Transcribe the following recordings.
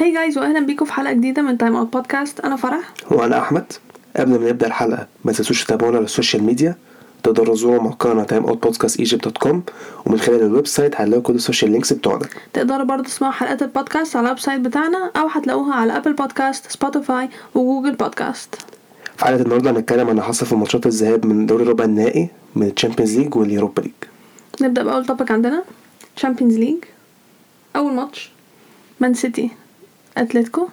Hi guys واهلا بيكم في حلقة جديدة من Time Out Podcast أنا فرح. وأنا أحمد. قبل ما نبدأ الحلقة ما تنسوش تتابعونا على ال social media. تقدروا تزوروا موقعنا timeoutpodcastegypt dot com ومن خلال ال website هتلاقوا كل ال social links بتوعنا. تقدروا برضه تسمعوا حلقات البودكاست على ال website بتاعنا أو هتلاقوها على Apple Podcasts Spotify و Google Podcasts في حلقة النهارده هنتكلم عن اللي حصل في ماتشات الذهاب من دوري ربع النهائي من ال Champions League وال Europa League. نبدأ بأول topic عندنا. Champions League أول match. Man City Atletico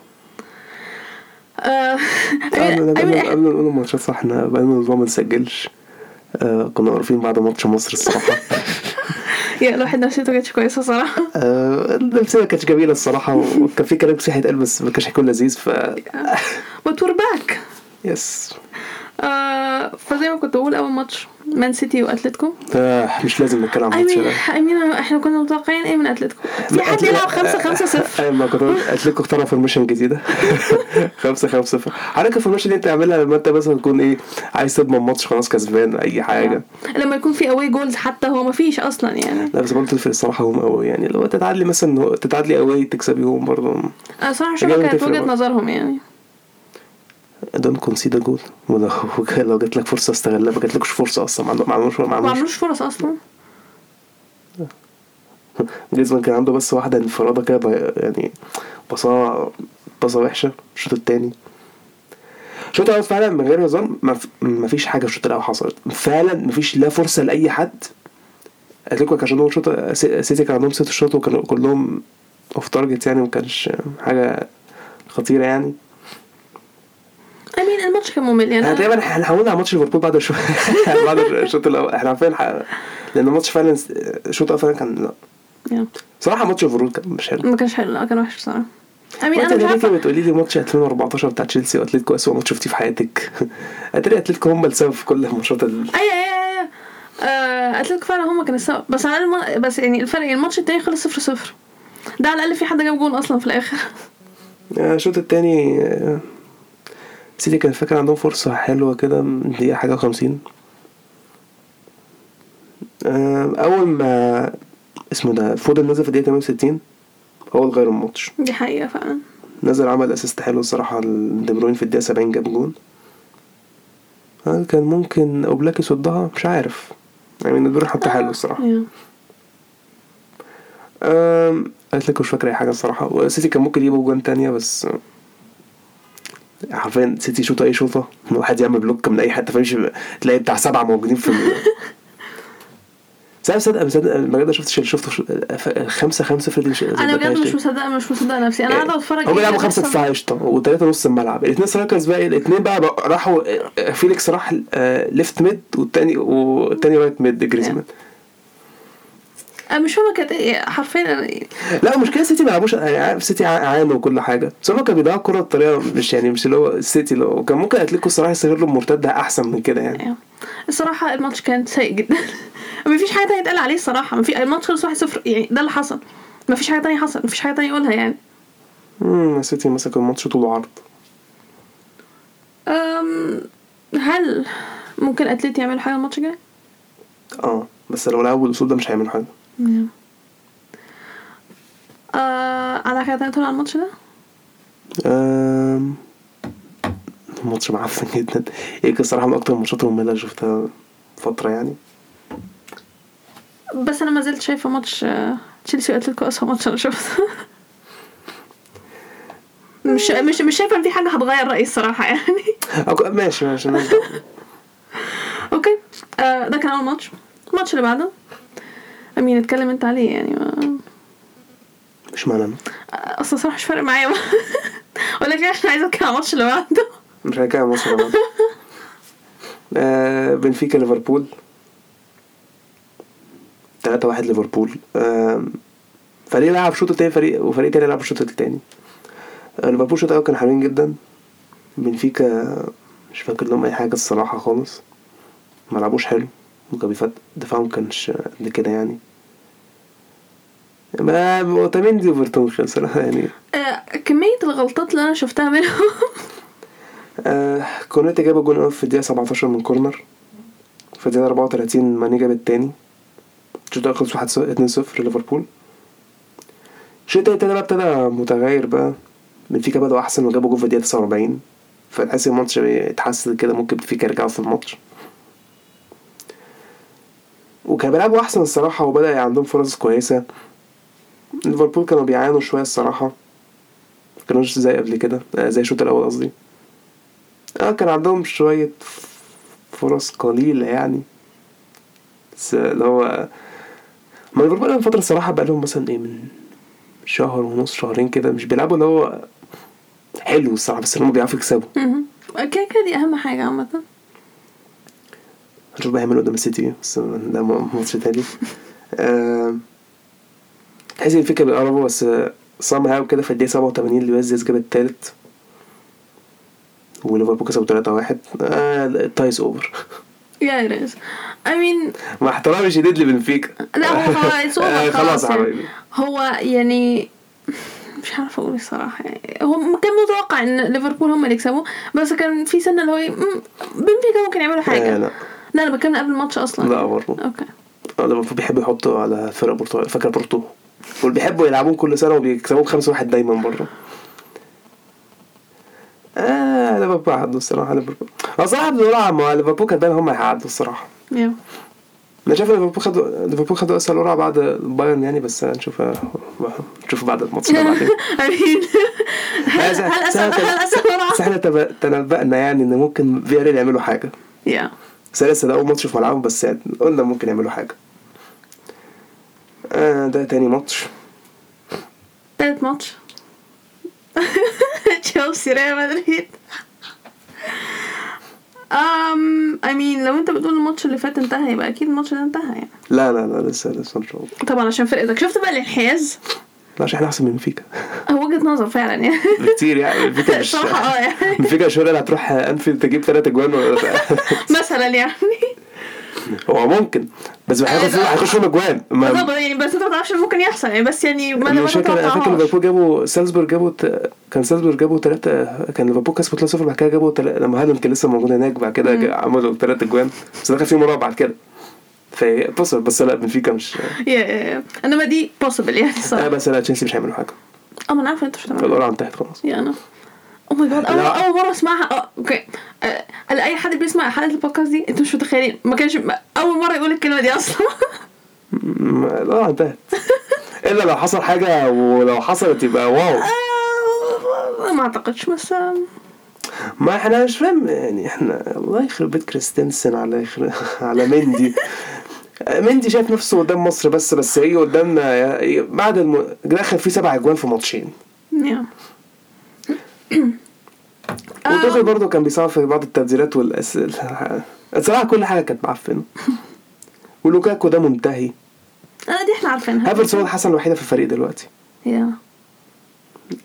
آه، قبل ما نقول الماتشات صح إحنا بقالنا أسبوع ما نسجلش. آه كنا عارفين بعد ماتش مصر الصراحة. يا الواحد نفسيته كانتش كويسة صراحة. آه النفسية ما كانتش جميلة الصراحة وكان في كلام كتير هيتقال بس ما كانش هيكون لذيذ ف but we're back. Yes آه فزي ما كنت بقول أول ماتش Man City و Atletico. آه مش لازم نتكلم عن الماتش ده I mean إحنا كنا متوقعين إيه من Atletico؟ في حد يلعب خمسة خمسة صفر. أيوه ما كنت بقول Atletico اخترع formation جديده 5 5 0 حضرتك ال formation دي أنت تعملها لما أنت مثلا تكون إيه عايز تضمن ماتش خلاص كسبان أي حاجة. لما يكون في away goals حتى هو ما فيش أصلا يعني. لا بس برضه تفرق الصراحة home قوي يعني. لو تتعادلي مثلا تتعادلي قوي تكسبي home برضه صراحة إجابة شايفة كانت برضه. نظرهم يعني. Don't concede goal ولو لو جات لك فرصة استغلها ما جاتلكش فرصة أصلا. ما عندوش ما عملوش فرص أصلا. Griezmann كان عنده بس واحدة انفرادة كده يعني بصاه بصة وحشة الشوط التاني. الشوط الأول فعلا من غير هزار ما فيش حاجة في الشوط الأول حصلت. فعلا ما فيش لا فرصة لأي حد. Atletico عشان هو shot سي- City كان عندهم ست shots وكانوا كلهم off target يعني ما كانش حاجة خطيرة يعني. I mean الماتش كان ممل يعني أنا- تقريبا على ماتش ليفربول بعد شوية بعد الشوط الأول. إحنا عارفين لأن الماتش فعلا الشوط الأول كان لا. يعني صراحة ماتش ليفربول كان مش حلو. ما كانش حلو لا كان وحش I mean وأنت أنا مش عارفة. بتقولي لي ماتش 2014 بتاع تشيلسي وأتلتيكو اسوء ماتش شفتيه في حياتك؟ اتاري أتلتيكو هم السبب في كل الماتشات ال... أيوه أيوه أيوه آه، أتلتيكو فعلا هما كانوا السبب. بس على ما- بس يعني الفرق الماتش التاني خلص صفر صفر. ده على الأقل في حد جاب جول أصلا في الآخر. الشوط التاني آه، سيتي كان فاكر عندهم فرصة حلوة كده من دقيقة حاجة وخمسين. آه، أول ما اسمه ده فودن نزل في الدقيقة 68 هو اللي غير الماتش. دي حقيقة فعلا. نزل عمل assist حلو الصراحة لدي بروين في الدقيقة 70 جاب جون. آه، كان ممكن أوبلاك يصدها مش عارف. يعني دي بروين حتى حلو الصراحة. أم، اتلتيكو مش فاكر أي حاجة الصراحة. وسيتي كان ممكن يجيبوا جوان تانية بس حرفيا سيتي يشوط اي شوطه واحد يعمل block من أي حتة فمش تلاقي بتاع سبعة موجودين في. صدق صدق صدق المجال ده شفت شفت خمسة خمسة في أنا بجد مش مصدقه مش مصدقه نفسي. أنا قاعدة اتفرج هم إيه؟ بيلعبوا اللي خمسة. دفاع قشطة وثلاثة نص الملعب. الاثنين strikers بقى الاثنين بقى, بقى راحوا آه، فيليكس راح left mid والتاني والتاني right mid جريزمان أنا مش فاهمة كانت إيه حرفيا أنا- لا المشكلة سيتي ما لعبوش يعني عارف سيتي عانوا وكل حاجة. بس هم كانوا بيضيعوا الكوره بطريقة مش يعني مش اللي هو السيتي اللي هو كان ممكن اتلتيكو الصراحة يستغلوا المرتدة أحسن من كده يعني. أيوه. الصراحة الماتش كان سيء جدا. مفيش حاجة تانية يتقال عليه الصراحة. مفيش الماتش خلص 1-0 يعني ده اللي حصل. مفيش حاجة تانية حصل مفيش حاجة تانية يقولها يعني. امم سيتي مسك الماتش طول عرض أم هل ممكن اتلتي يعملوا حاجة الماتش الجاي؟ آه بس لو لعبوا الاسلوب ده مش هيعملوا حاجة. آه على تانية تقول على الماتش ده؟ آم، الماتش معفن جدا. هي كان الصراحه من أكتر الماتشات المملة اللي شفتها فترة يعني. بس أنا ما زلت شايفة ماتش آه، تشيلسي وأتلتيكو اسوء ماتش أنا شفته. مش مش مش شايفة إن في حاجة هتغير رأيي الصراحة يعني. أك- ماشي ماشي. okay آه ده كان أول ماتش. الماتش اللي بعده. امين اتكلم انت عليه يعني ما... مش معنى آه، أصلا صراحة مش فارق معايا. ولكن عشان عايزه اتكلم على الماتش اللي بعده مش هيكلم مصر طبعا آه، بنفيكا ليفربول. 3 1 ليفربول. آم، فريق لعب شوط تاني فريق وفريق تاني لعب الشوط التاني. آه، ليفربول الشوط الأول كان حلوين جدا. بنفيكا مش فاكر لهم أي حاجة الصراحة خالص. ما لعبوش حلو. وكان دفاعهم كانش قد كده يعني. أوتامندي وفيرتونجن صراحة يعني. آه كمية الغلطات اللي أنا شفتها منهم. آه كوناتي جاب الأول في الدقيقة 17 من corner. في الدقيقة 34 ماني جاب التاني الشوط الأول خلص 1 2 0 ليفربول. الشوط التاني بقى ابتدى متغير بقى. بنفيكا بدأوا أحسن وجابوا جول في الدقيقة 49 فتحس الماتش اتحسن كده ممكن بنفيكا يرجعوا في الماتش. وكانوا بيلعبوا أحسن الصراحة وبدأ عندهم فرص كويسة. ليفربول كانوا بيعانوا شوية الصراحة. كانوش زي قبل كده آه، زي الشوط الأول قصدي. آه كان عندهم شوية فرص قليلة يعني. بس اللي هو ما ليفربول الفترة الصراحة بقى لهم مثلا إيه من شهر ونص شهرين كده مش بيلعبوا اللي هو حلو الصراحة بس هم بيعرفوا يكسبوا. كده كده دي أهم حاجة عامة. هنشوف بقى هيعملوا قدام السيتي بس ده ماتش تاني. آه، تحس ان الفكرة بيقربوا بس somehow كده في الدقيقة 87 لويز جاب التالت. وليفربول كسبوا 3 1 آه tie's over. يا ريز I mean مع احترامي شديد لبنفيكا لا هو خلاص آه، هو خلاص yeah يعني. هو يعني مش عارفة أقول الصراحة يعني. هو كان متوقع إن ليفربول هم اللي يكسبوا بس كان في سنة اللي هو بنفيكا ممكن يعملوا آه، حاجة لا. لا أنا بتكلم قبل الماتش أصلا. لا برضه okay. آه، ليفربول بيحبوا يحطوا على فرق بورتو فاكر بورتو؟ وبيحبوا يلعبون كل سنة وبيكسبوا 5 1 دايما برضه آه ليفربول عدوا الصراحة ليفربول. هو الصراحه بنقول مع ليفربول كان هم هيعدوا الصراحة. أنا شايف ان ليفربول خدوا ليفربول خدوا اسهل قرعه بعد بايرن يعني بس هنشوف نشوف بعد الماتش ده بعدين. هل بس- هل بس اسال إحنا- هل اسال بس إحنا تنبأنا يعني إن ممكن فياريال يعملوا حاجة. yeah. بس لسه ده أول ماتش في ملعبهم بس قلنا ممكن يعملوا حاجة. آه ده تاني ماتش. تالت ماتش. تشيلسي ريال مدريد. um I mean لو انت بتقول الماتش اللي فات انتهى يبقى أكيد الماتش ده انتهى يعني. لا لا لا لسه لسه إن شاء الله. طبعا عشان فرقتك. شفت بقى الانحياز؟ لا عشان إحنا أحسن من بنفيكا. هو وجهة نظر فعلا يعني. بكتير يعني. بنفيكا مش صراحة آه يعني. بنفيكا شوية اللي هتروح أنفيلد تجيب ثلاثة أجوان مثلا يعني. هو ممكن بس هيخش فيهم هيخش فيهم اجوان يعني بس انت ما تعرفش ممكن يحصل يعني بس يعني ما أنا فاكر أنا فاكر. ليفربول جابوا سالزبورج جابوا. كان سالزبورج جابوا ثلاثة كان ليفربول كسبوا 3-0 بعد كده جابوا. لما هالاند كان لسه موجود هناك بعد كده عملوا ثلاثة أجوان بس دخل فيهم رابع بعد كده بص بس لا بنفيكا مش. إنما دي possible يعني آه صراحة بس لا تشيلسي مش هيعملوا حاجة آه ما أنا عارفة انت مش هتعمل القرعة انتهت خلاص يا أنا my god اول لا. اول مرة أسمعها. okay أي حد بيسمع حلقه البودكاست دي أنتوا مش متخيلين. ما كانش أول مرة يقول الكلمة دي أصلا. القرعة انتهت إلا لو حصل حاجة ولو حصلت يبقى واو. آه، ما أعتقدش بس ما إحنا مش فاهم يعني إحنا الله يخرب بيت كريستنسن على يخرب على مندي. مندي شايف نفسه قدام مصر بس بس هي قدامنا بعد الم... دخل فيه سبع أجوان في ماتشين. yeah. وتوخيل برضه كان بيصعب في بعض التبديلات والأس... الصراحة كل حاجة كانت معفنة ولوكاكو ده منتهي. آه، دي إحنا عارفينها. هافرتس هو الحسن الوحيدة في الفريق دلوقتي. yeah.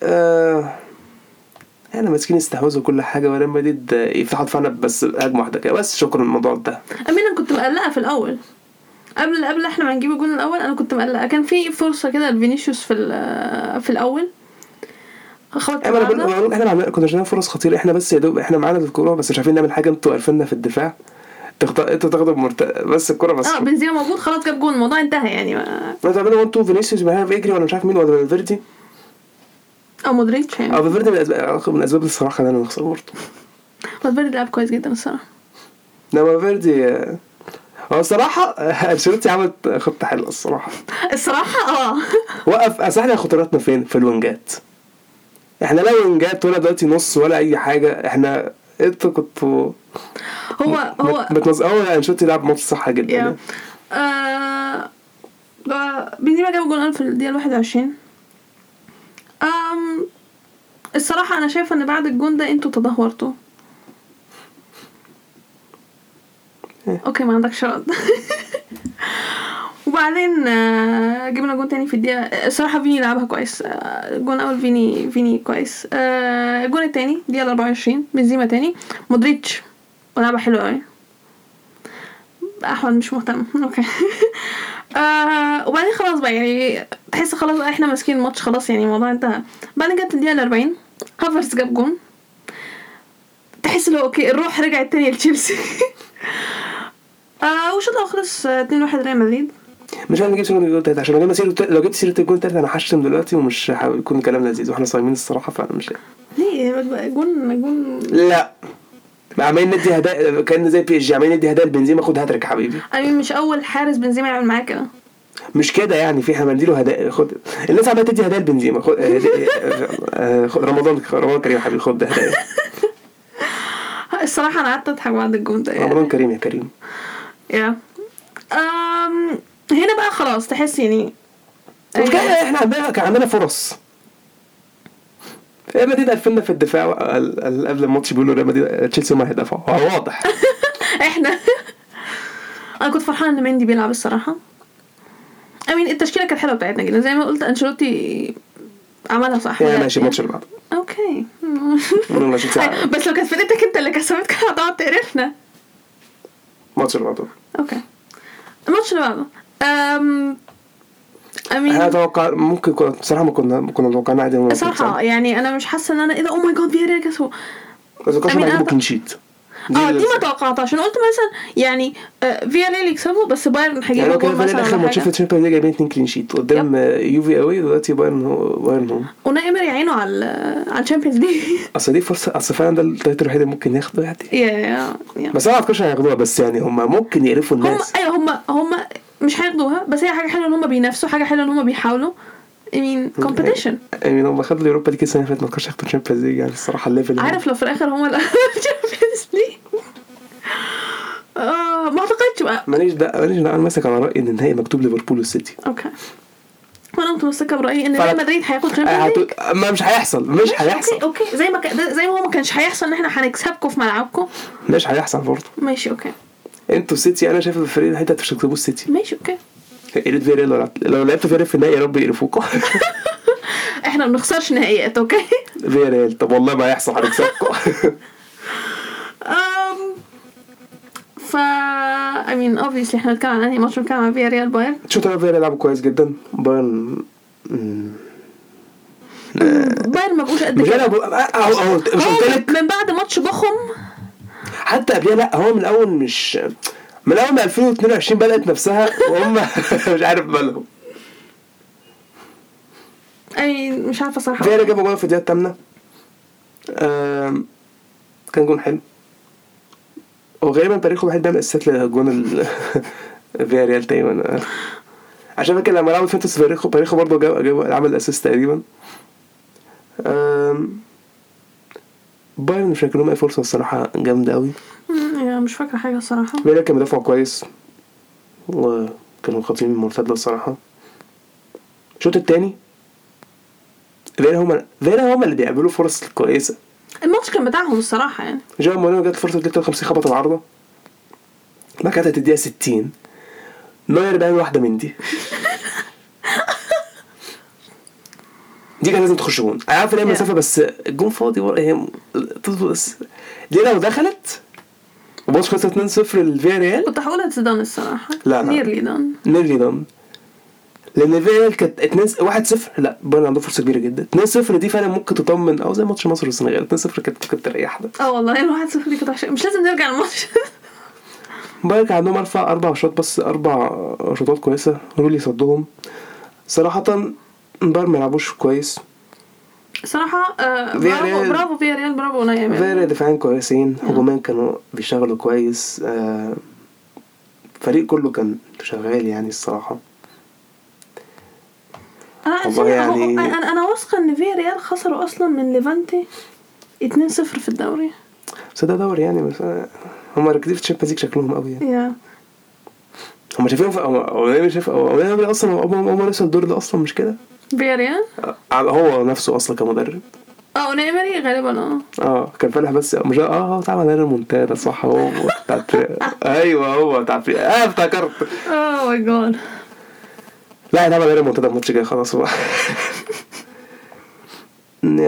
آه... إحنا ماسكين استحواذ وكل حاجة وريال مدريد يفتحوا دفاعنا بس هجمة واحدة كده. بس شكرا الموضوع انتهى امين أنا كنت مقلقة في الأول. قبل قبل إحنا ما نجيب الجون الأول أنا كنت مقلقة. كان في فرصة كده لفينيسيوس في في الأول. أيوه أنا بقول إحنا عمال- كنا شايفين فرص خطيرة. إحنا بس يا دوب إحنا معانا الكورة بس مش عارفين نعمل حاجة. أنتوا قرفنا في الدفاع. تخط... أنتوا تاخدوا مرت... بس الكورة بس. آه بنزيما موجود خلاص جاب جون. الموضوع انتهى يعني ما... ما تعملوا 1 2 فينيسيوس معايا بيجري ولا مش عارف مين ولا فالفيردي. أو مودريتش يعني. آه فالفيردي من الاسباب من الأسباب اللي الصراحه خلانا نخسر برضه. فالفيردي لعب كويس جدا الصراحة. انما فالفيردي آه، هو الصراحة آه، أنشيلوتي عمل خطة حلوة الصراحة. الصراحة؟ آه. وقف أصل إحنا خطراتنا فين؟ في الوينجات. إحنا لا وينجات ولا دلوقتي نص ولا أي حاجة. إحنا أنتوا كنتوا هو هو بتنظ... هو انشيلوتي لعب ماتش صح جدا. يعني. آه بنزيما جاب جول في الدقيقة 21 أم الصراحة أنا شايفة إن بعد الجون ده أنتوا تدهورتوا. أوكي ما عندكش رد وبعدين آه، جبنا جون تاني في الدقيقة. الصراحة فيني لعبها كويس. آه، الجون الأول فيني فيني كويس. آه، الجون التاني الدقيقة 24 بنزيما تاني. مودريتش ولعبها حلوة أوي. أحمد مش مهتم. أوكي. آه وبعدين خلاص بقى يعني تحس خلاص إحنا ماسكين الماتش خلاص يعني الموضوع انتهى. بعدين جت الدقيقة 40 هافرز جاب جون. تحس اللي هو أوكي الروح رجعت تاني لتشيلسي. آه والشوط خلص 2 1 ريال مدريد. مش عارف نجيب سيرة الجول التالت عشان لو جبنا سيرة لو جبت سيرة الجول التالت أنا هشتم دلوقتي ومش هيكون كلام لذيذ وإحنا صايمين الصراحة فأنا مش ليه؟ جون جون لا. عمالين ندي هدايا كان زي PSG عمالين ندي هدايا لبنزيما خد هاتريك يا حبيبي أمين مش أول حارس بنزيما يعمل معاه كده. مش كده يعني في إحنا بنديله هدايا خد. الناس عمالة تدي هدايا لبنزيما خد آه، خد رمضان رمضان كريم يا حبيبي خد هدايا. الصراحة أنا قعدت أضحك بعد الجون ده رمضان يعني كريم يا كريم. يا أم هنا بقى خلاص تحس يعني المشكلة إحنا عندنا كان عندنا فرص. ريال مدريد قفلنا في الدفاع ال- ال- قبل الماتش بيقولوا ريال مدريد تشيلسي ما هيدافعوا. هو واضح. إحنا. أنا كنت فرحانة إن مندي بيلعب الصراحة. امين التشكيلة كانت حلوة بتاعتنا جدا. زي ما قلت أنشيلوتي عملها صح. بجد ماشي الماتش اللي بعده. أوكي. بس لو كانت فرقتك أنت اللي كسبت كانت هتقعد تقرفنا. الماتش اللي بعده. أوكي. الماتش اللي بعده. أم... امين أنا أتوقع ممكن كنا بصراحه ما كنا ما كنا متوقعين عادي إن هو صراحة يكسب. يعني أنا مش حاسة إن أنا إيه ده oh my God فياريال كسبوا بس ما أمين، هنجيبوا أنا- كلين شيت. آه دي ما توقعتهاش. أنا قلت مثلا يعني آه، فياريال يكسبوا بس بايرن يعني هيجيبوا جول مثلا أخر ولا ماتش في ال Champions League جايبين اتنين clean sheet قدام آه، يوفي قوي دلوقتي بايرن هو بايرن هو. وأوناي إيمري عينه على على ال Champions League. أصل دي فرصه أصل فعلا ده ال title الوحيد اللي ممكن ياخده يعني. yeah yeah بس أنا ما أعتقدش هياخدوها بس يعني هم ممكن يقرفوا هم الناس. أيوه هم هم مش هياخدوها بس هي حاجة حلوة إن هم بينافسوا حاجة حلوة إن هم بيحاولوا. I mean competition. يعني هم خدوا ال Europa League السنة اللي فاتت ما كانوش ياخدوا ال Champions League يعني الصراحة ال level عارف لو في الآخر هم ال Champions League آه ما أعتقدش بقى. ماليش دعوة ماليش دعوة أنا ماسك على رأيي إن النهائي مكتوب ليفربول والسيتي. أوكي. وأنا متمسكه برأيي إن. ريال مدريد هياخد Champions League هتقول- ما مش هيحصل مش هيحصل. أوكي أوكي. زي ما زي ما هو ما كانش هيحصل إن إحنا هنكسبكم في ملعبكم. مش هيحصل برضه. ماشي أوكي. أنتوا السيتي أنا شايف الفريق الحته مش هتكسبوا السيتي ماشي أوكي. يا ريت فياريال لو لعبت- لو لعبتوا فياريال في النهائي يا رب يقرفوكوا إحنا ما بنخسرش نهائيات أوكي؟ فياريال طب والله ما هيحصل هنكسبكم. أم ف I mean obviously إحنا بنتكلم عن أنهي ماتش بنتكلم عن فيا ريال بايرن شوط فيريال لعبوا كويس جدا؟ بايرن. بايرن ما بقوش قد مش كده. أنا اهو اهو مش قلت هو لك. من بعد ماتش بخم حتى قبلها لا هو من الأول مش من اول ما 2022 بدأت نفسها وهم مش عارف مالهم. يعني مش عارفة صراحة. فيرا جاب جول في الدقيقه الثامنه كان جون حلو. وغالبا تاريخه الوحيد بيعمل أسيست لجون ال فيا ريال تقريبا. عشان فاكر لما لعبوا فينتوس تاريخه تاريخه برضه عمل أسيست تقريبا. بايرن مش فاكر لهم أي فرصة الصراحة جامدة قوي يعني مش فاكرة حاجة الصراحة. فيرا كان مدافع كويس. وكانوا خاطرين المرتده الصراحة. الشوط التاني فيرا هما فيرا هما اللي بيعملوا فرص كويسة. الماتش كان بتاعهم الصراحة يعني. جاء مورينيو جت فرصة 53 خبط العارضة. ما كانت هتديها 60 نوير بيعمل واحدة من دي. دي كان لازم تخش جون. أنا عارف إن هي. مسافة بس الجون فاضي ورا هي بس دي لو دخلت وبص خلصت 2-0 للفيا ريال كنت هقولها تزدان الصراحة. لا، لا. نيرلي دان. نيرلي دان. لأن الفيا ريال كانت 2 1-0 لا بايرن عنده فرصة كبيرة جدا. 2-0 دي فعلا ممكن تطمن. أو زي ماتش مصر والسنغال. 2-0 كانت ممكن تريحنا آه والله. الواحد صفر دي كانت. مش لازم نرجع الماتش بايرن كان عندهم أربع أربع شوط بس أربع شوطات كويسة. رولي صدهم. صراحة بايرن ما لعبوش كويس. صراحة آه فيا برافو ريال. برافو فيا ريال برافو نايم فيرا دفاعيا كويسين هجوميا كانوا بيشتغلوا كويس آه، الفريق كله كان شغال يعني الصراحة. أنا والله يعني- أنا أنا واثقة إن فياريال خسروا أصلا من ليفانتي 2-0 في الدوري. بس ده دوري يعني بس آه، هم مركزين في ال Champions شكلهم قوي يعني. yeah. هم شايفين في هو هو شايف هو هو أصلا هم هم لسه الدور ده أصلا مش كده؟ فياريال آه، هو نفسه أصلا كمدرب. آه إيمري غالبا آه. آه كان فالح بس مش آه طبعا عمل ريمونتادا صح هو بتاع أيوه هو بتاع آه افتكرت. oh my God لا ده عمل ريمونتادا الماتش الجاي خلاص بقى.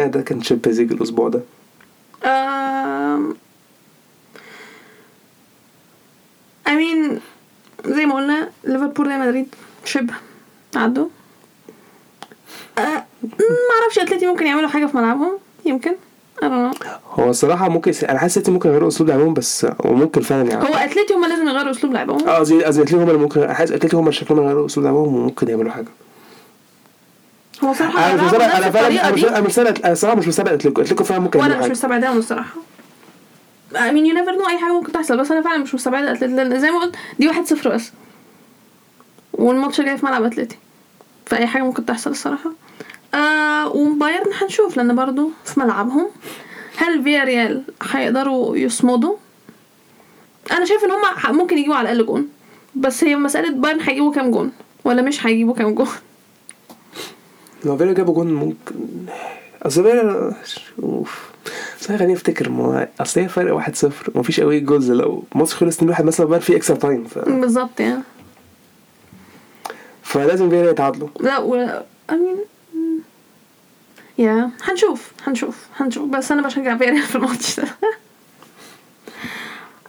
ده كان Champions League الأسبوع ده. I mean زي ما قلنا ليفربول ريال مدريد شبه عدوا آه، ما أعرفش أتلتي ممكن يعملوا حاجة في ملعبهم يمكن. هو الصراحه ممكن أنا حاسس ممكن يغيروا أسلوب لعبهم بس وممكن فعلا يعني هو أتلتي هم لازم يغيروا أسلوب لعبهم. آه قصدي قصدي اتلتيكو هم اللي ممكن حاسس اتلتيكو هم شكلهم يغيروا أسلوب لعبهم وممكن يعملوا حاجة. هو صراحة أنا مش لعبوا أنا فعلا أنا مش أنا مش مستبعد مش أتلتيكو. أتلتيكو فعلا ممكن وأنا مش حاجة. مستبعداهم الصراحة. I mean you never know. أي حاجة ممكن تحصل. بس أنا فعلا مش مستبعدة اتلتي لأن زي ما قلت دي 1-0 بس. والماتش جاي في ملعب أتلتي. فأي حاجة ممكن تحصل الصراحة. آه وبايرن هنشوف لأن برضو في ملعبهم. هل فيا ريال هيقدروا يصمدوا؟ أنا شايف إن هم ممكن يجيبوا على الأقل جون. بس هي مسألة بايرن هيجيبوا كام جون ولا مش هيجيبوا كام جون؟ لو فيلا جابوا جون ممكن. أصل فيلا أوف. بس خليني أفتكر ما هو أصل هي فرق 1-0 ومفيش قوي جولز لو الماتش خلص 2-1 مثلا بقى في اكسترا تايم ف... بالظبط يعني فلازم فيلا يتعادلوا. لا و I mean yeah هنشوف هنشوف هنشوف بس أنا بشجع فيريال في الماتش ده.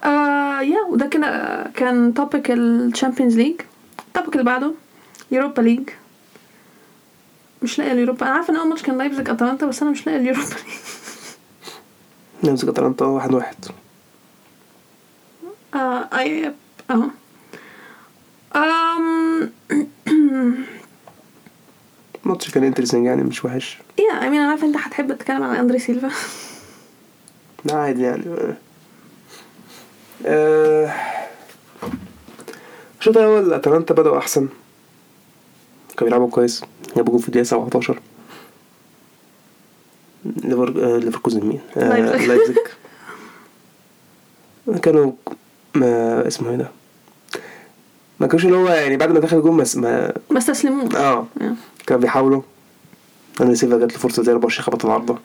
آه yeah وده كده كان topic ال Champions League ال topic اللي بعده Europa League مش لاقي ال Europa أنا عارفة إن أول ماتش كان لايبزيج اتلانتا بس أنا مش لاقي ال Europa League نمسك اتلانتا 1-1 واحد واحد. آه أي أهو. أم الماتش كان interesting يعني مش وحش. yeah I mean أنا عارفة أنت هتحب تتكلم عن أندري سيلفا. لا عادي يعني. آه، الشوط الأول أتلانتا بدأوا أحسن. كانوا بيلعبوا كويس. جابوا جول في الدقيقة 17 ليفر آه، ليفركوزن مين؟ آه، لايبزيج. كانوا ما اسمه إيه ده؟ ما كانوش اللي هو يعني بعد ما دخل جول ما ما استسلموش آه. كانوا بيحاولوا أندري سيلفا جات له فرصة زي 24 خبط العارضه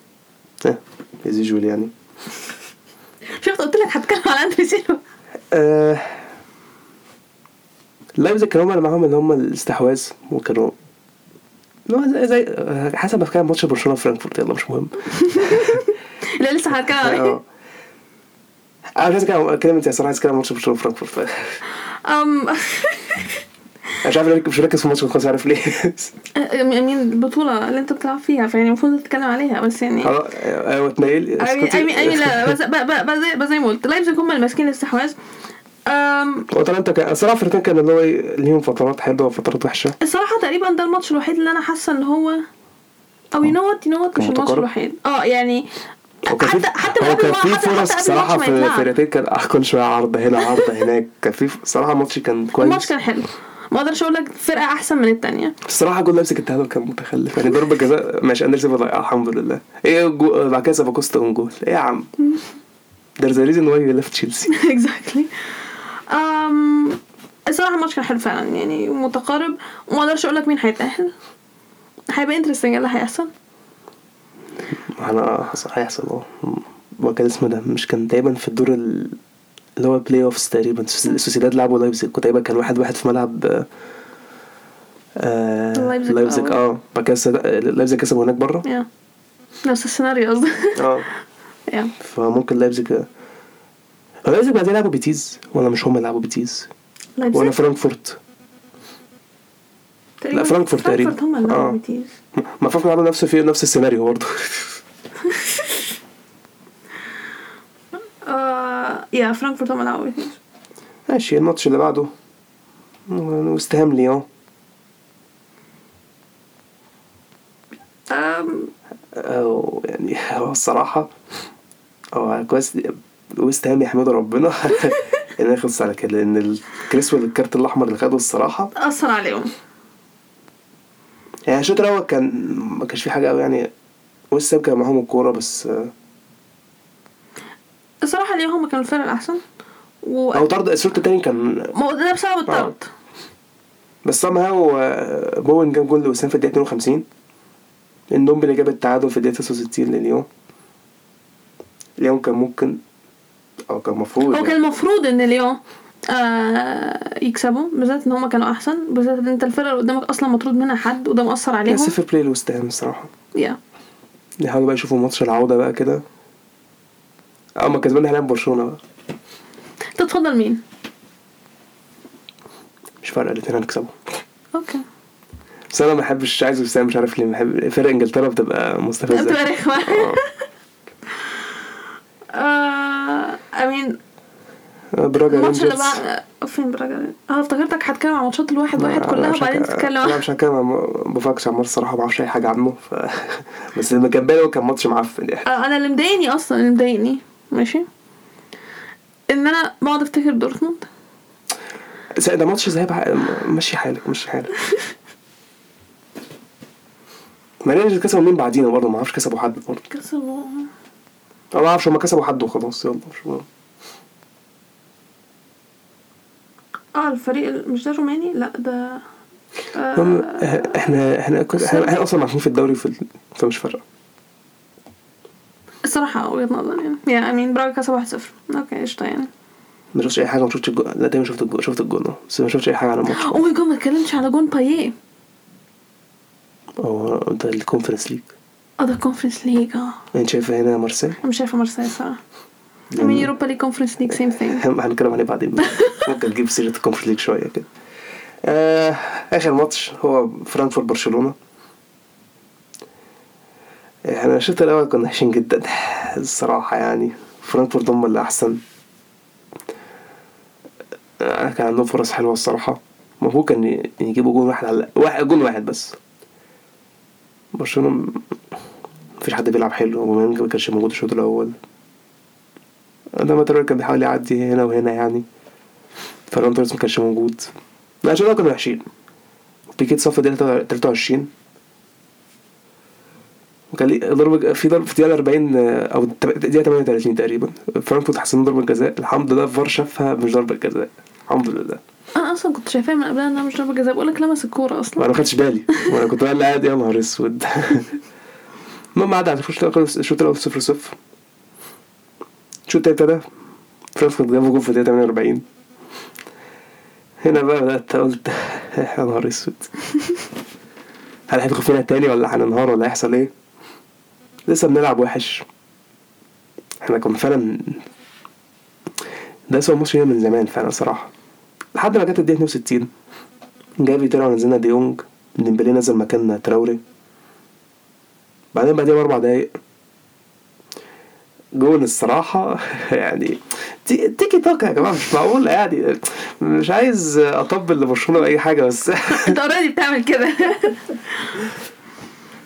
آه as usual يعني شفت قلت لك هتكلم على أندري سيلفا آه لايبزيج كانوا هم اللي معاهم اللي هم الاستحواذ وكانوا زي, زي حسب كان ماتش برشلونة فرانكفورت يلا مش مهم. لا لسه هتكلم. عليه آه. أنا مش عايز أتكلم أنت صراحة عايز أتكلم ماتش برشلونة فرانكفورت أنا مش عارف مش مركز في الماتش خالص عارف ليه. مين البطولة اللي أنت بتلعب فيها فيعني المفروض تتكلم عليها بس يعني خلاص أيوه اتنقل mean, I mean لا بس زي ما قلت لايبزيج هم اللي ماسكين الاستحواذ. أم، هو اتلانتا كان الصراحه فرقتين كان اللي هو ليهم فترات حلوة وفترات وحشة. الصراحة تقريبا ده الماتش الوحيد اللي أنا حاسة إن هو oh you know what you know what مش الماتش. الوحيد. آه يعني حتى حتى هو كان في فرص الصراحه الماتش في يتلعب. فرقتين كان آه، كل شوية عرض هنا عرض هناك. كان في صراحة الماتش كان الماتش كويس كان حلو. ما أقدرش أقول لك فرقة أحسن من التانية. الصراحه جول لايبزيج اتعادل كان متخلف. يعني ضربة جزاء ماشي أندري سيلفا ضيعها الحمد لله. إيه جو... بعد كده سافاكوستا own goal. إيه يا عم؟ there's a reason why you left Chelsea. exactly أم الصراحة الماتش كان حلو فعلا يعني متقارب. وما أقدرش أقول لك مين هيتأهل. هيبقى interesting اللي هيحصل. أنا حصل هيحصل أه. هو كان اسمه ده مش كان تقريبا في الدور ال- اللي هو playoffs تقريبا سوسي- سوسيداد لعبوا لايبزيج وتقريبا كان واحد واحد في ملعب آه، آه لايبزيج. أه. بعد كده لايبزيج كسبوا هناك بره. يا نفس السيناريو قصدي. أه. فممكن لايبزيج هو لايبزيج بعدين لعبوا بيتيز ولا مش هم اللي لعبوا بيتيز ولا فرانكفورت تقريباً فرانكفورت تقريبا. فرانكفورت هم اللي. لعبوا بيتيز ما فاهم عملوا نفس في نفس السيناريو برضه yeah فرانكفورت هم اللي لعبوا بيتيز ماشي الماتش اللي بعده وست هام ليون أو يعني هو الصراحة هو كويس ويست هام يحمدوا ربنا. إن يخلص على كده لأن الكريسوال الكارت الأحمر اللي خده الصراحة. أثر عليهم. يعني الشوط الأول كان ما كانش في حاجة قوي يعني. ويست هام كان معاهم الكورة بس الصراحة اليوم هم كانوا الفرق الأحسن. و أو طرد الشوط التاني كان ما هو ده بسبب الطرد. بس سام هاو بوين جاب جول لوست هام في الدقيقة 52 اندومبيلي جاب التعادل في الدقيقة 69 لليون. ليون كان ممكن أو كان المفروض هو كان المفروض إن ليون آه يكسبوا بالذات إن هم كانوا أحسن بالذات إن أنت الفرقة اللي قدامك أصلا مطرود منها حد وده مأثر عليهم. بس في بلاي لوست هام الصراحة. yeah يحاولوا بقى يشوفوا ماتش العودة بقى كده. آه ما كسبان هنلعب برشلونة بقى. تتفضل مين؟ مش فارقة الاتنين هنكسبوا. أوكي. بس أنا ما بحبش عايز وسام مش عارف ليه. بحب فرق إنجلترا بتبقى مستفزة. بتبقى رخمة. امين براجا الماتش اللي بعد فين براجا آه افتكرتك هتكلم عن ماتشات الواحد واحد كلها وبعدين تتكلم لا مش هتكلم عن بوفاكس عمار الصراحة ما بعرفش أي حاجة عنه ف... بس اللي كان بالي كان ماتش معفن يعني. آه أنا اللي مضايقني أصلا اللي مضايقني ماشي؟ إن أنا بقعد أفتكر دورتموند. ده ماتش ذهاب مشي حالك مشي حالك. ما رينجرز كسبوا مين بعدينا برضه؟ ما أعرفش كسبوا حد برضه. كسبوا. ما أعرفش هم كسبوا حد وخلاص يلا مش. آه الفريق ال- مش ده روماني؟ لا ده آه إحنا إحنا إحنا, إحنا أصلا عارفين في الدوري في فمش فارقة. الصراحة وجهة نظر يعني. يعني امين براجا كسب 1-0 okay قشطة يعني. ما شفتش أي حاجة ما شفتش الجو... لا تقريبا شفت الجو... شفت الجون آه. بس ما شفتش أي حاجة عن الماتش. oh my God ما اتكلمتش على جون باييه. هو ده ال Conference League. ده Conference League آه. انت شايفه هنا مارسيل أنا مش شايفة مارسيل صراحة امين Europa League Conference League same thing هنتكلم عليه بعدين. ممكن نجيب سيرة ال Conference League شوية كده. آه آخر ماتش هو فرانكفورت برشلونة. إحنا الشوط الأول كنا وحشين جدا. الصراحة يعني فرانكفورت هم اللي أحسن. آه، كان عندهم فرص حلوة الصراحة. المفروض كان يجيبوا جون واحد على واحد جون واحد بس. برشلونة مفيش حد بيلعب حلو ودي يونج ما كانش موجود الشوط الأول. أداما تراوري كان بيحاول يعدي هنا وهنا يعني. فران توريس ما كانش موجود. لا عشان كانوا وحشين. بيكيه اتصاب دقيقة 23 وكان ليه ضربة في ضربة في الدقيقة 40 أو دقيقة 38 تقريبا. فرانكفورت اتحسب ضربة جزاء. الحمد لله الفار شافها مش ضربة جزاء. الحمد لله. أنا أصلا كنت شايفاها من قبلها إنها مش ضربة جزاء. بقول لك لمس الكورة أصلا. وأنا ما خدتش بالي. وأنا كنت قاعد قاعد يا نهار أسود. المهم عدى على الشوط الأول الشوط الأول 0 0 الشوط التاني ابتدى فرانكفورت جابوا جول في الدقيقة 48 هنا بقى بدأت قلت يا نهار أسود. هل هيدخل فينا تاني ولا هننهار ولا هيحصل إيه؟ لسه بنلعب وحش. إحنا كنا فعلا ده اسوأ ماتش لينا من زمان فعلا صراحة. لحد ما جت الدقيقة 62 جافي طلع ونزلنا ديونج ديمبلي نزل مكان تراوري. بعدين بعدين بأربع دقايق. جون الصراحة يعني تي- تيكي تاكا يا جماعة مش معقول يعني مش عايز أطبل لبرشلونة بأي حاجة بس. أنت already بتعمل كده.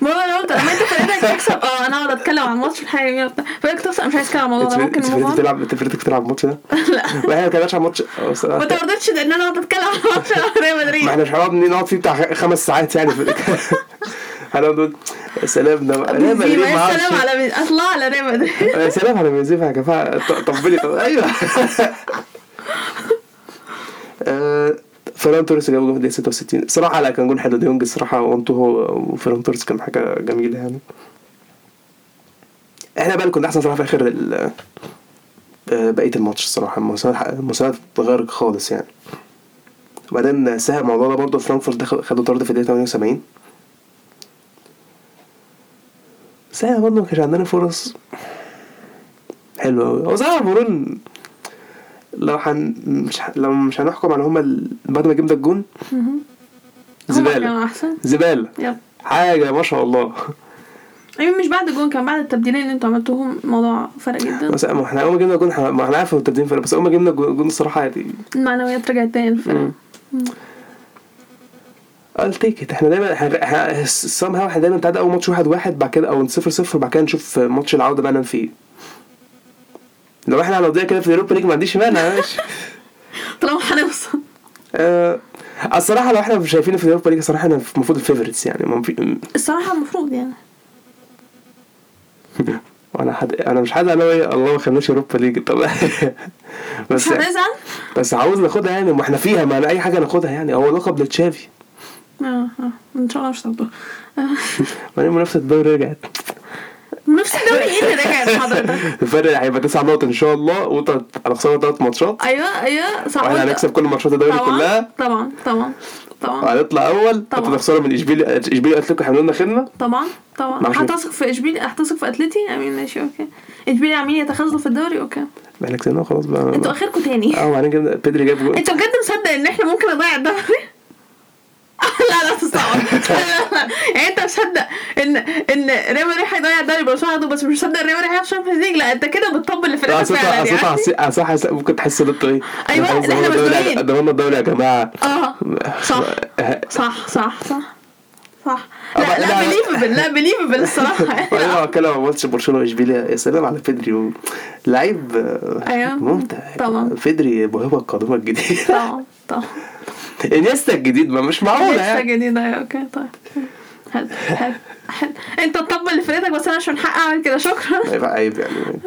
ما أنا قلت لما أنت فريقك تكسب آه أنا أقعد أتكلم عن الماتش الحقيقي. فريقك تخسر مش عايز أتكلم عن الموضوع ده. ممكن انت on؟ تلعب أنت فرقتك تلعب الماتش ده؟ لا. ما إحنا ما كناش على الماتش. وانت ما رضيتش إن أنا أقعد أتكلم عن الماتش ريال ما مدريد إحنا مش هنقعد نقعد فيه بتاع خمس ساعات يعني. في نقول يا سلام ده ريال مدريد بنزيما ما يا عادش سلام على اطلع على يا سلام على بنزيما يا جماعة. طبلي طب أيوه. آه، فيران توريس جاب جول في الدقيقة 66 الصراحه لا كان جول حلو. ديونج الصراحة وانتو هو وفيران توريس كان حاجة جميلة يعني. إحنا بقى اللي كنا أحسن صراحة في آخر آه، بقية الماتش الصراحة. المساعد المساعد اتغير خالص يعني. وبعدين سهل الموضوع ده برضه. فرانكفورت خدوا طرد في الدقيقة 78 بس إحنا برضه ما كانش عندنا فرص. حلوة أوي. هو صراحة مرون لو حن مش ح... لو مش هنحكم على هما ال... بعد ما جبنا الجون. زبالة. زبالة. حاجة ما شاء الله. أيوه مش بعد الجون كان بعد التبديلين اللي أنتوا عملتوهم الموضوع فرق جدا. بس ما إحنا أول ما جبنا الجون ما إحنا عارف هو التبديل فرق بس أول ما جبنا الجون الصراحة يعني المعنويات رجعت تاني للفرق. I'll take it. إحنا دايما إحنا somehow إحنا دايما بنتعادل أول ماتش واحد واحد بعد كده أو صفر صفر بعد كده نشوف ماتش العودة بقى نعمل فيه. لو إحنا هنقضيها كده في ال Europa League ما عنديش مانع ماشي. طالما هنوصل. آه، الصراحة لو إحنا شايفين في ال Europa League الصراحة إحنا المفروض ال favorites يعني الصراحة المفروض يعني. وأنا حد أنا مش حد أنا إيه، الله ما خلناش Europa League. طب بس مش؟ بس عاوز ناخدها يعني ما إحنا فيها ما أي حاجة ناخدها يعني. هو لقب لتشافي. آه آه ان شاء الله مش هتاخدوها. بعدين منافسة الدوري رجعت. نفس الدوري إيه اللي رجعت؟ حضرتك؟ الفرق هيبقى تسع نقط إن شاء الله وانت على خساره ثلاث ماتشات. أيوه أيوه صح. وإحنا هنكسب كل ماتشات الدوري كلها. طبعا طبعا طبعا. وهنطلع أول طبعا. انت تخسروا من اشبيلي اشبيلي لكم إحنا لنا خدمه طبعا طبعا. معرفش. هتثق في اشبيلي هتثق في أتلتي؟ امين ماشي أوكي. اشبيلي عاملين يتخاذلوا في الدوري okay. إحنا كسبنا خلاص بقى. أنتوا اخركم تاني. آه وبعدين كده بيدري جاب جول أنتوا بجد مصدق إن إحنا ممكن نضيع الدوري؟ لا لا لا يعني انت مصدق ان ان مدريد هيضيع الدوري برشلونة بس مش مصدق مدريد هياخد ال Champions League لا انت كده بتطبل لفرقتك فعلا يعني. صح صح ممكن تحس إن أنتوا إيه؟ ضمننا الدوري- مزنوقين. ضمننا الدوري يا جماعة. آه صح صح صح صح. صح. لا لا believable لا. believable الصراحه أيوه اتكلم عن ماتش برشلونة واشبيليا يا سلام على بيدري. لعيب أيوة. ممتع. طبعا. بيدري موهبه القادمه الجديده طبعا طبعا. إنيستا الجديد ما مش معقوله يعني. جديدة أيوه أوكي طيب. حلو حلو حلو أنت تطبل لفرقتك بس أنا مش من حقي اعمل كده. شكرا. عيب يعني.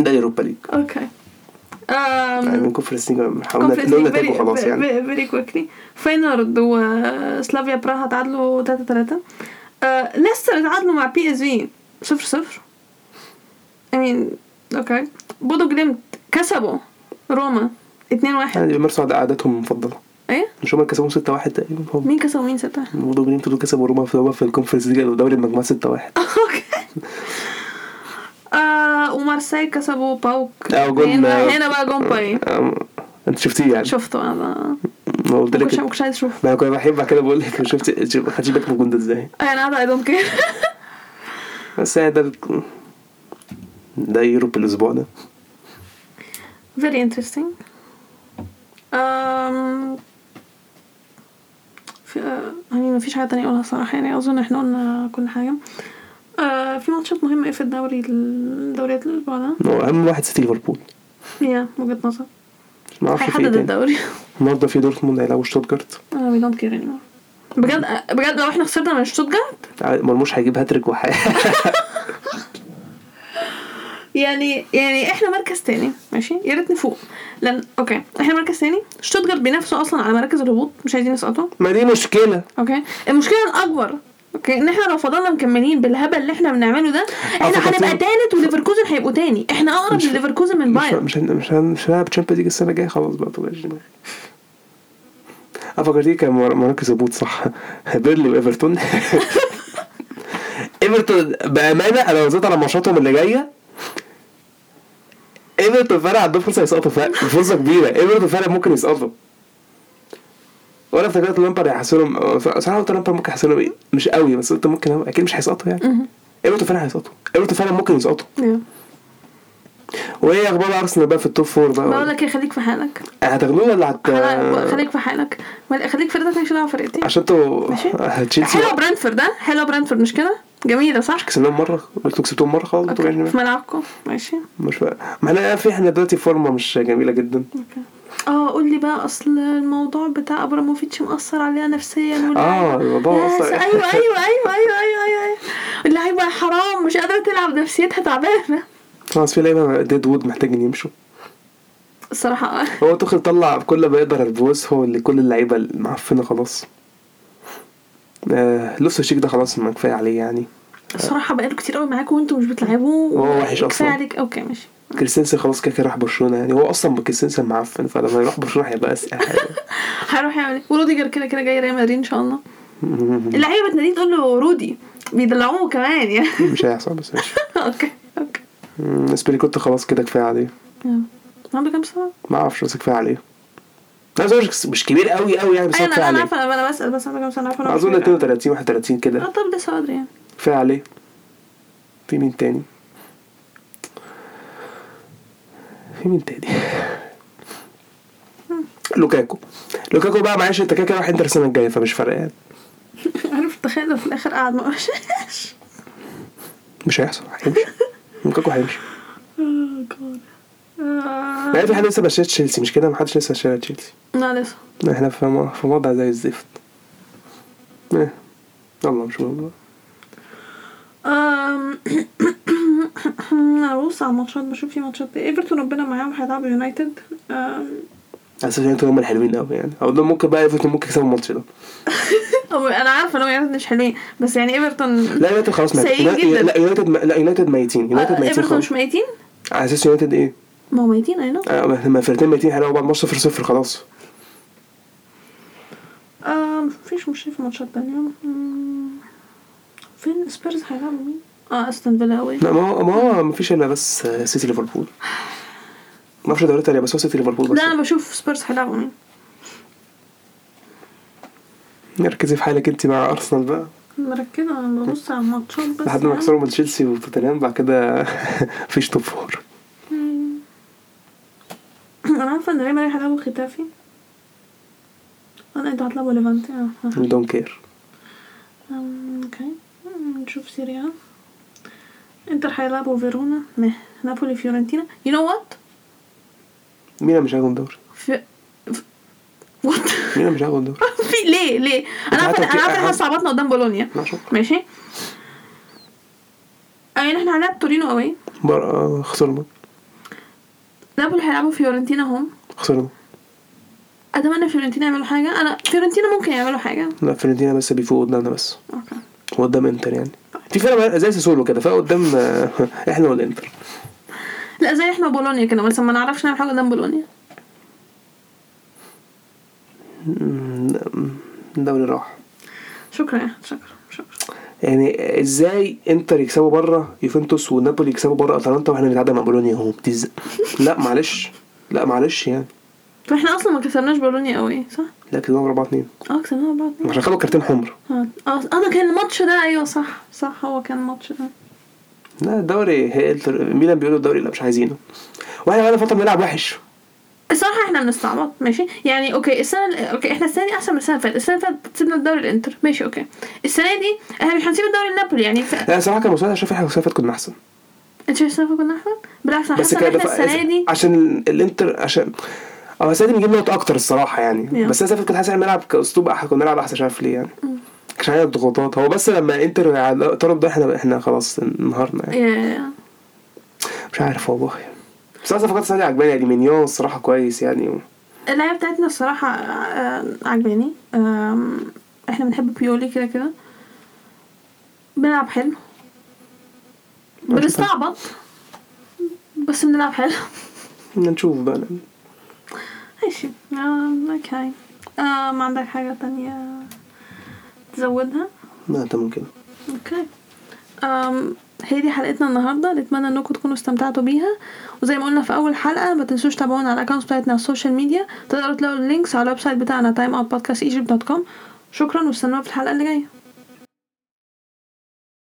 ده Europa League. okay. يعني من Conference League حاولنا خلاص يعني. quickly. فاينورد وسلافيا براها تعادلوا 3 3 ليستر اتعادلوا مع PSV 0 0 I mean okay بودو جليمت كسبوا روما 2 1 يعني بيمارسوا عاد- عاداتهم المفضلة. إيه؟ مش هم كسبوا 6 1 تقريبا. مين كسب ومين 6 برضه جرين دول كسبوا روما في في ال Conference League دوري المجموعات 6 1 أوكي ومارسيل كسبوا باوك. آه جون هنا هنا بقى جون باييه. آه، انت شفتيه يعني؟ شفته أنا ما قلت ما كنتش لك ما كنتش عايز أشوفه. ما أنا كنت بحب بعد كده بقول لك شفت خدتش بالك من الجون ده إزاي أنا قاعدة I don't care بس يعني ده ده Europe الأسبوع ده. Very interesting. um, في آه، يعني ما فيش حاجة تانية أقولها صراحة يعني أظن إحنا قلنا كل حاجة. آه في ماتشات مهمة إيه في الدوري الدوريات الأسبوع ده هو اهم واحد سيتي ليفربول. هي وجهة نظر. ما أعرفش في إيه هيحدد الدوري. النهارده في دورتموند هيلعبوا شتوتجارت أنا we don't care anymore. بجد بجد لو إحنا خسرنا من شتوتجارت مرموش هيجيب هاتريك وحي يعني يعني إحنا مركز تاني ماشي؟ يا ريت نفوق لأن okay إحنا مركز تاني. شتوتجارت بينافسوا أصلا على مراكز الهبوط مش عايزين يسقطوا. ما دي مشكلة. okay؟ المشكلة الأكبر إحنا لو فضلنا مكملين بالهبل اللي إحنا بنعمله ده إحنا هنبقى تالت وليفركوزن هيبقوا تاني. إحنا أقرب لليفركوزن من بايرن. مش هن- مش هن- مش هنلعب Champions League السنة الجاية خلاص بقى توجعش دماغي آه فكرتني كان مر- مراكز هبوط صح؟ بيرنلي وإيفرتون. إيفرتون بأمانة أنا لو نزلت على ماتشاتهم اللي جاية إيفرتون فعلا عندهم فرصة يسقطوا فرصة كبيرة. إيفرتون فعلا ممكن يسقطوا. وأنا افتكرت لامبارد هيحسنهم صراحة قلت لامبارد ممكن يحسنهم إيه مش قوي بس قلت ممكن هو- أكيد مش هيسقطوا يعني. ايفرتون فعلا هيسقطوا. ايفرتون فعلا ممكن يسقطوا. وإيه أخبار أرسنال بقى في ال top four بقول بقى لك إيه خليك في حالك هتاخدوه ولا هت خليك في حالك خليك فرقتك مالكش دعوه فرقتي عشان أنتوا. تشيلسي حلوة برنتفورد ده حلوة برنتفورد مش كده؟ جميلة صح؟ كسبناهم مرة؟ قلتوا كسبتوهم مرة خلاص okay. يعني في ملعبكم ماشي. مش فا... ما إحنا في إحنا دلوقتي فورمة مش جميلة جدا. okay. آه قول لي بقى أصل الموضوع بتاع ابراموفيتش مأثر علينا نفسيا آه الموضوع yes، أثر. أيوه أيوه أيوه أيوه أيوه أيوه. أيوه اللعيبة حرام مش قادرة تلعب نفسيتها تعبانة. خلاص في لعيبة dead wood محتاجين يمشوا. الصراحة. هو توخل طلع كل ما يقدر ال boss هو اللي كل اللعيبة المعفنة خلاص. آه لوفتس تشيك ده خلاص ما كفاية عليه يعني. الصراحه بقاله كتير قوي معاكم وانتوا مش بتلعبوا هو وحش كفايه أصلاً. عليك. okay ماشي. كريستنسن خلاص كده كده راح برشلونة يعني. هو أصلا كريستنسن معفن فلما يروح برشلونة هيبقى أسهل هيروح يعمل إيه؟ وروديجر كده كده جاي ريال مدريد إن شاء الله. اللعيبة بتناديه تقول له رودي بيدلعوه كمان يعني. مش هيحصل بس ماشي. okay okay. مم، أزبيليكويتا خلاص كده كفاية عليه. يلا. عنده كام سنة؟ ما أعرفش بس كفاية عليه. هو مش- كبير قوي قوي يعني بس كفايه أنا أنا عليه عارفة أنا بسال بس عنده كام سنه عارفة اظن كبير أوي. 32 31 آه كده. طب لسه بدري يعني. كفايه عليه في مين تاني؟ في مين تاني؟ لوكاكو. لوكاكو بقى معلش انت كده كده راح انتر السنة الجاية فمش فارقة يعني. عارف تخيل في الآخر قعد ما مش هيحصل هيمشي. لوكاكو هيمشي. آه، يعني في حد لسه ما اشتريش تشيلسي مش كده؟ ما حدش لسه اشترى تشيلسي. لا لسه. إحنا في في وضع زي الزفت. إيه. يلا مش أنا ببص على الماتشات بشوف في ماتشات. إيفرتون ربنا معاهم هيلعبوا يونايتد. أساس أنتوا هم الحلوين قوي يعني. أو ده ممكن بقى إيفرتون ممكن يكسبوا الماتش ده. أنا عارفة ان يونايتد مش حلوين بس يعني إيفرتون لا يونايتد خلاص مات. سيء لا يونايتد لا يونايتد ميتين. يونايتد آه، ميتين إيفرتون مش ميتين؟ على أساس يونايتد إيه؟ ما هو ميتين I know آه، لما الفرقتين ميتين هيلعبوا بعض ماتش 0 0 خلاص. مفيش مشكلة في ماتشات تانية. فين؟ سبيرز هيلعبوا مين؟ آه أستون فيلا أوي. لا ما هو ما هو ما فيش إلا بس آه، سيتي ليفربول. ما أعرفش دوري تانية بس هو سيتي ليفربول بس. لا أنا بشوف سبيرز هيلعبوا مين؟ ركزي في حالك انت مع أرسنال بقى. مركزة أنا ببص على الماتشات بس لحد ما يعني. يخسروا من تشيلسي وتوتنهام بعد كده مفيش top four. أنا عارفة إن ريال مدريد هيلعبوا ختافي. أنا إنتوا هتلعبوا ليفانتي. آه آه. don't care أم، okay. نشوف Serie A. إنتر هيلعبوا فيرونا. مه. نابولي فيورنتينا. you know what مين مش هياخد دوري في what مين مش هياخد دوري في ليه؟ ليه؟ أنا عارفة أنا عارفة إحنا صعبتنا قدام بولونيا. ماشي. يعني إحنا هنلعب تورينو قوي. آه، خسرنا. نابولي هيلعبوا فيورنتينا هم خسرنا أتمنى فيورنتينا يعملوا حاجة. أنا فيورنتينا ممكن يعملوا حاجة. لا فيورنتينا بس بيفوق قدامنا بس. okay. وقدام إنتر يعني. في فرق زي ساسولو كده فرق قدام إحنا والانتر لا زي إحنا بولونيا كده بس ما نعرفش نعمل حاجة قدام بولونيا. الدوري راح. شكرا شكرا شكرا. يعني إزاي انتر يكسبوا بره يوفنتوس ونابولي يكسبوا بره أتلانتا وإحنا بنتعادل مع بولونيا؟ اهو بتز... لا معلش. لا معلش يعني. فاحنا أصلا ما كسبناش بولونيا قوي صح؟ لا كسبنا 4 2 آه كسبناها 4 2 عشان خدوا كارتين حمر. آه آه ده كان الماتش ده أيوه صح صح هو كان الماتش ده. لا الدوري هي ميلان بيقولوا الدوري لا مش عايزينه. وإحنا بقالنا فترة بنلعب وحش. الصراحة إحنا بنستعبط ماشي؟ يعني okay السنة ال- okay إحنا السنة دي أحسن من السنة اللي فاتت. السنة اللي فاتت سيبنا الدوري الإنتر ماشي okay. السنة دي إحنا مش هنسيب الدوري لنابولي يعني ف... لا صراحة كان مستوى شايف إحنا السنة كنا أحسن. أنت شايف السنة فاتت كنا أحسن؟ بالعكس أنا كده إحنا السنة دي عشان الإنتر عشان آه السنة دي بنجيب نقط أكتر الصراحة يعني. Yeah. بس السنة اللي فاتت كنت حاسس إن إحنا بنلعب كأسلوب احسن كنا بنلعب أحسن مش عارف ليه يعني. عشان عندنا الضغوطات هو بس لما إنتر طرد ده إحنا إحنا خلاص انهارنا يعني. يا- مش عارف والله. بس أنا صفقات السنة دي عجباني يعني مينيون الصراحة كويس يعني و... اللعيبة بتاعتنا الصراحة آه، عجباني. إحنا بنحب بيولي كده كده. بنلعب حلو. بنستعبط. بس بنلعب حلو. نشوف بقى. ماشي. okay آه ما عندك حاجة تانية تزودها؟ لا تمام كده okay هي دي حلقتنا النهارده. نتمنى إنكم تكونوا استمتعتوا بيها. وزي ما قلنا في أول حلقة ما تنسوش تابعونا على ال account بتاعتنا على ال social media تقدروا تلاقوا ال links على ال website بتاعنا timeoutpodcastegypt.com شكرا واستنونا في الحلقة اللي جاية.